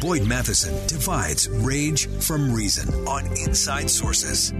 Boyd Matheson divides rage from reason on Inside Sources.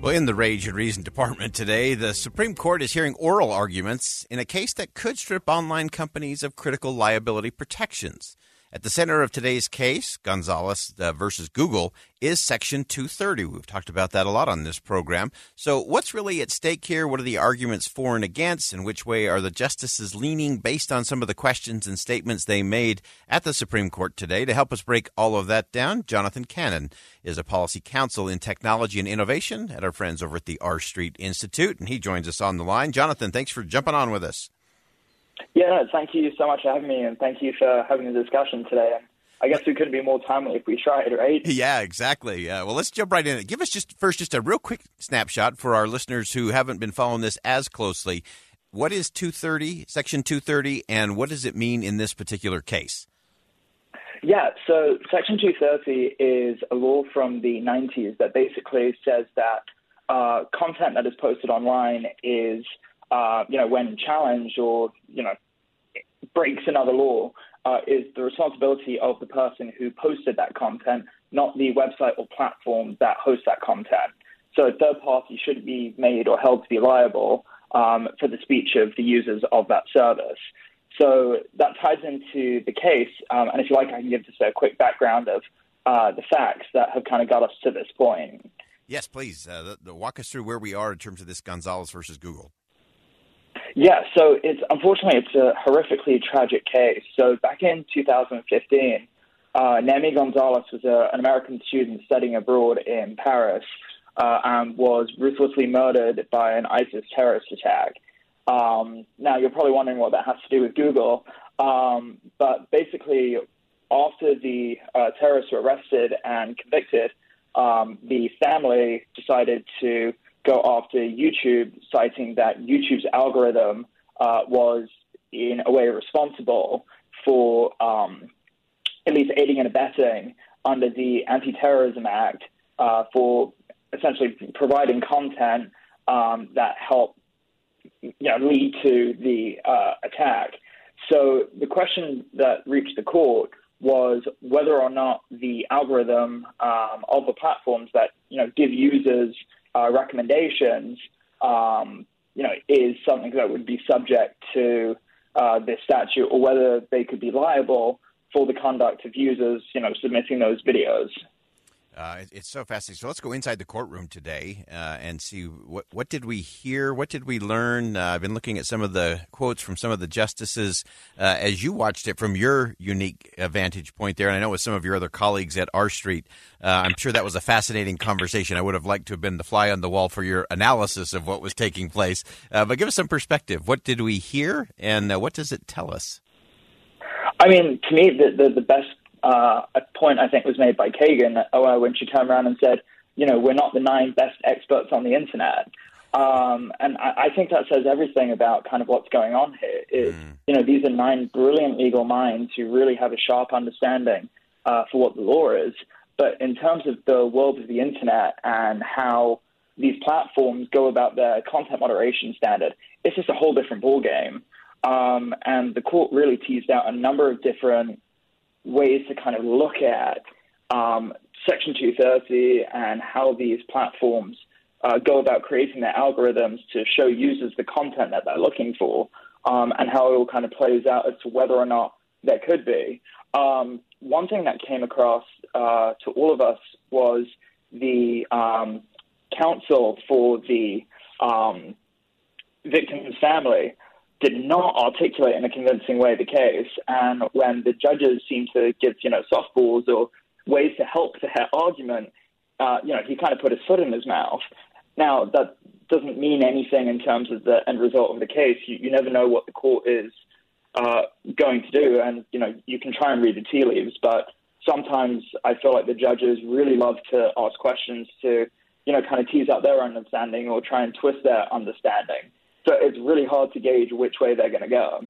Well, in the Rage and Reason Department today, the Supreme Court is hearing oral arguments in a case that could strip online companies of critical liability protections. At the center of today's case, Gonzalez uh, versus Google, is Section 230. We've talked about that a lot on this program. So, what's really at stake here? What are the arguments for and against? And which way are the justices leaning based on some of the questions and statements they made at the Supreme Court today? To help us break all of that down, Jonathan Cannon is a policy counsel in technology and innovation at our friends over at the R Street Institute, and he joins us on the line. Jonathan, thanks for jumping on with us. Yeah, no, thank you so much for having me, and thank you for having the discussion today. I guess we couldn't be more timely if we tried, right? Yeah, exactly. Uh, well, let's jump right in. Give us just first just a real quick snapshot for our listeners who haven't been following this as closely. What is 230, Section 230, and what does it mean in this particular case? Yeah, so Section 230 is a law from the 90s that basically says that uh, content that is posted online is uh, you know, when challenged or, you know, breaks another law, uh, is the responsibility of the person who posted that content, not the website or platform that hosts that content. So a third party shouldn't be made or held to be liable um, for the speech of the users of that service. So that ties into the case. Um, and if you like, I can give just a quick background of uh, the facts that have kind of got us to this point. Yes, please. Uh, the, the walk us through where we are in terms of this Gonzalez versus Google. Yeah, so it's unfortunately it's a horrifically tragic case. So back in 2015, uh, Gonzalez was a, an American student studying abroad in Paris uh, and was ruthlessly murdered by an ISIS terrorist attack. Um, now you're probably wondering what that has to do with Google, um, but basically, after the uh, terrorists were arrested and convicted, um, the family decided to go after YouTube, citing that YouTube's algorithm uh, was in a way responsible for um, at least aiding and abetting under the Anti-Terrorism Act uh, for essentially providing content um, that helped you know, lead to the uh, attack. So the question that reached the court was whether or not the algorithm um, of the platforms that you know give users uh, recommendations, um, you know, is something that would be subject to uh, this statute, or whether they could be liable for the conduct of users, you know, submitting those videos. Uh, it's so fascinating. So let's go inside the courtroom today uh, and see what what did we hear, what did we learn. Uh, I've been looking at some of the quotes from some of the justices uh, as you watched it from your unique vantage point there, and I know with some of your other colleagues at R Street. Uh, I'm sure that was a fascinating conversation. I would have liked to have been the fly on the wall for your analysis of what was taking place. Uh, but give us some perspective. What did we hear, and what does it tell us? I mean, to me, the, the, the best uh, a point I think was made by Kagan uh, when she turned around and said, you know, we're not the nine best experts on the internet. Um, and I, I, think that says everything about kind of what's going on here. Is mm. you know these are nine brilliant legal minds who really have a sharp understanding uh, for what the law is. But in terms of the world of the internet and how these platforms go about their content moderation standard, it's just a whole different ballgame. Um, and the court really teased out a number of different ways to kind of look at um, Section 230 and how these platforms uh, go about creating their algorithms to show users the content that they're looking for, um, and how it all kind of plays out as to whether or not there could be. Um, one thing that came across uh, to all of us was the um, counsel for the um, victim's family did not articulate in a convincing way the case. And when the judges seemed to give, you know, softballs or ways to help the argument, uh, you know, he kind of put his foot in his mouth. Now, that doesn't mean anything in terms of the end result of the case. You, you never know what the court is uh, going to do. And, you know, you can try and read the tea leaves, but sometimes I feel like the judges really love to ask questions to, you know, kind of tease out their understanding or try and twist their understanding. So it's really hard to gauge which way they're going to go.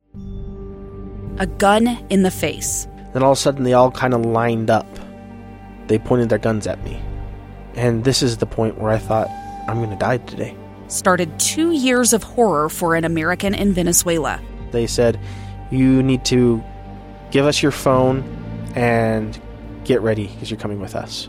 A gun in the face. Then all of a sudden, they all kind of lined up. They pointed their guns at me. And this is the point where I thought, I'm going to die today. Started two years of horror for an American in Venezuela. They said, You need to give us your phone and get ready because you're coming with us.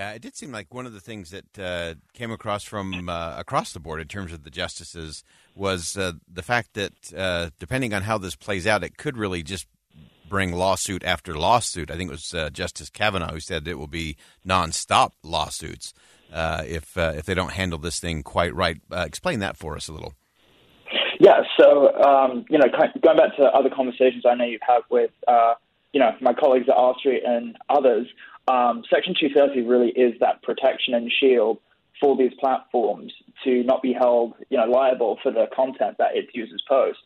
Yeah, it did seem like one of the things that uh, came across from uh, across the board in terms of the justices was uh, the fact that uh, depending on how this plays out, it could really just bring lawsuit after lawsuit. I think it was uh, Justice Kavanaugh who said it will be nonstop lawsuits uh, if if they don't handle this thing quite right. explain that for us a little. Yeah, so um, you know, going back to other conversations I know you've had with you know my colleagues at R Street and others um, Section 230 really is that protection and shield for these platforms to not be held, you know, liable for the content that its users post.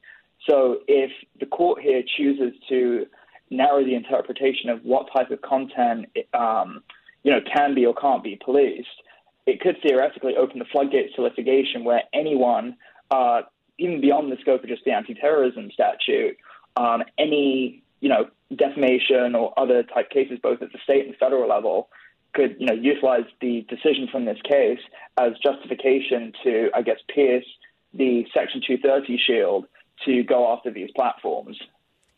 So if the court here chooses to narrow the interpretation of what type of content, um, you know, can be or can't be policed, it could theoretically open the floodgates to litigation where anyone, uh, even beyond the scope of just the anti-terrorism statute, um, any you know, defamation or other type cases, both at the state and federal level, could, you know, utilize the decision from this case as justification to, I guess, pierce the Section 230 shield to go after these platforms.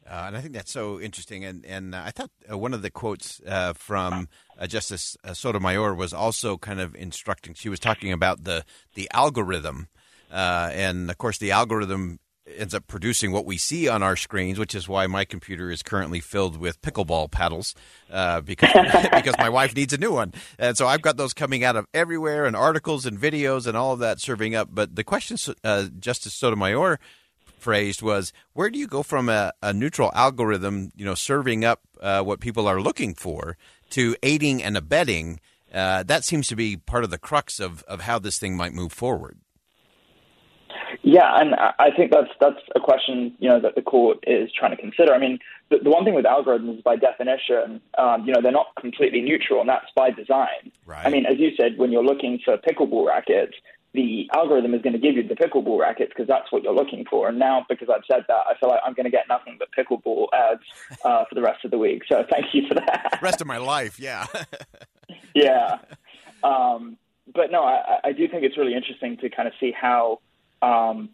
Uh, and I think that's so interesting. And and uh, I thought uh, one of the quotes uh, from uh, Justice uh, Sotomayor was also kind of instructing. She was talking about the the algorithm, and of course, the algorithm ends up producing what we see on our screens, which is why my computer is currently filled with pickleball paddles uh, because because my wife needs a new one, and so I've got those coming out of everywhere, and articles and videos and all of that serving up. But the question uh, Justice Sotomayor phrased was, where do you go from a, a neutral algorithm, you know, serving up uh, what people are looking for, to aiding and abetting? Uh, that seems to be part of the crux of, of how this thing might move forward. Yeah, and I think that's that's a question you know that the court is trying to consider. I mean, the, the one thing with algorithms, by definition, um, you know, they're not completely neutral, and that's by design. Right. I mean, as you said, when you're looking for pickleball rackets, the algorithm is going to give you the pickleball rackets because that's what you're looking for. And now, because I've said that, I feel like I'm going to get nothing but pickleball ads uh, for the rest of the week. So thank you for that. Rest of my life, yeah. yeah. Um, but no, I, I do think it's really interesting to kind of see how um,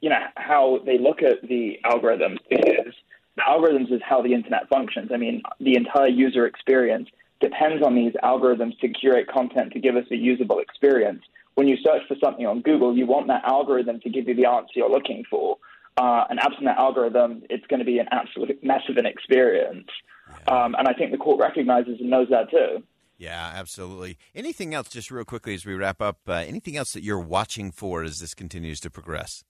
you know, how they look at the algorithms because the algorithms is how the internet functions. I mean, the entire user experience depends on these algorithms to curate content to give us a usable experience. When you search for something on Google, you want that algorithm to give you the answer you're looking for. Uh, and absent that algorithm, it's going to be an absolute mess of an experience. Um, and I think the court recognizes and knows that too. Yeah, absolutely. Anything else, just real quickly as we wrap up, uh, anything else that you're watching for as this continues to progress?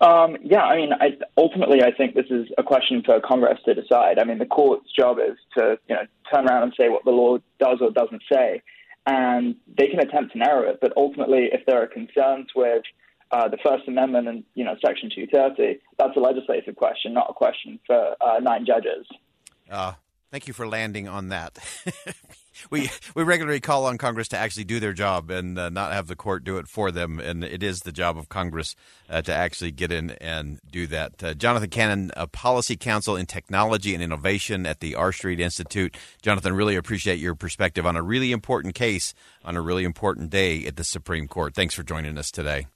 Um, yeah, I mean, I, ultimately, I think this is a question for Congress to decide. I mean, the court's job is to, you know, turn around and say what the law does or doesn't say, and they can attempt to narrow it. But ultimately, if there are concerns with uh, the First Amendment and, you know, Section 230, that's a legislative question, not a question for uh, nine judges. Uh, Thank you for landing on that. we we regularly call on Congress to actually do their job and uh, not have the court do it for them, and it is the job of Congress uh, to actually get in and do that. Uh, Jonathan Cannon, a policy counsel in technology and innovation at the R Street Institute. Jonathan, really appreciate your perspective on a really important case on a really important day at the Supreme Court. Thanks for joining us today.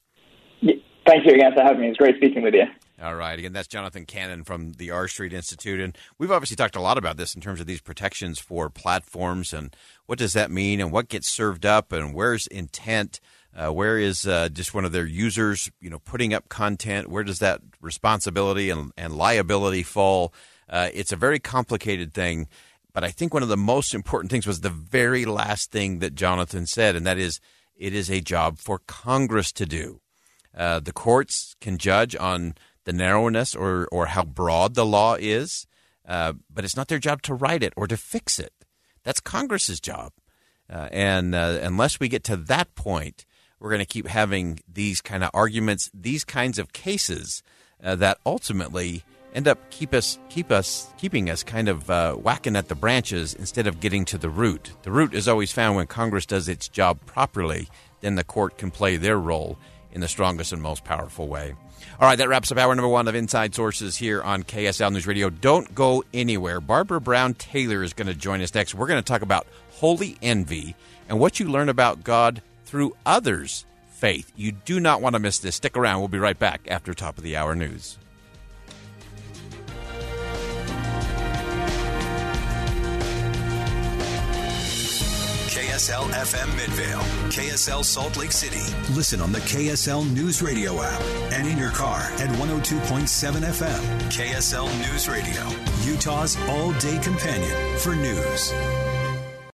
Thank you again for having me. It's great speaking with you. All right. Again, that's Jonathan Cannon from the R Street Institute. And we've obviously talked a lot about this in terms of these protections for platforms and what does that mean and what gets served up and where's intent. Uh, where is uh, just one of their users, you know, putting up content? Where does that responsibility and, and liability fall? Uh, it's a very complicated thing, but I think one of the most important things was the very last thing that Jonathan said, and that is, it is a job for Congress to do. Uh, the courts can judge on the narrowness or, or how broad the law is, uh, but it's not their job to write it or to fix it. That's Congress's job. Uh, and uh, unless we get to that point, we're going to keep having these kind of arguments, these kinds of cases uh, that ultimately end up keep us keep us keeping us kind of uh, whacking at the branches instead of getting to the root. The root is always found when Congress does its job properly. Then the court can play their role in the strongest and most powerful way. All right, that wraps up hour number one of Inside Sources here on KSL News Radio. Don't go anywhere. Barbara Brown Taylor is going to join us next. We're going to talk about holy envy and what you learn about God through others' faith. You do not want to miss this. Stick around. We'll be right back after top of the hour news. KSL FM Midvale, KSL Salt Lake City. Listen on the KSL News Radio app and in your car at 102.7 FM. KSL News Radio, Utah's all day companion for news.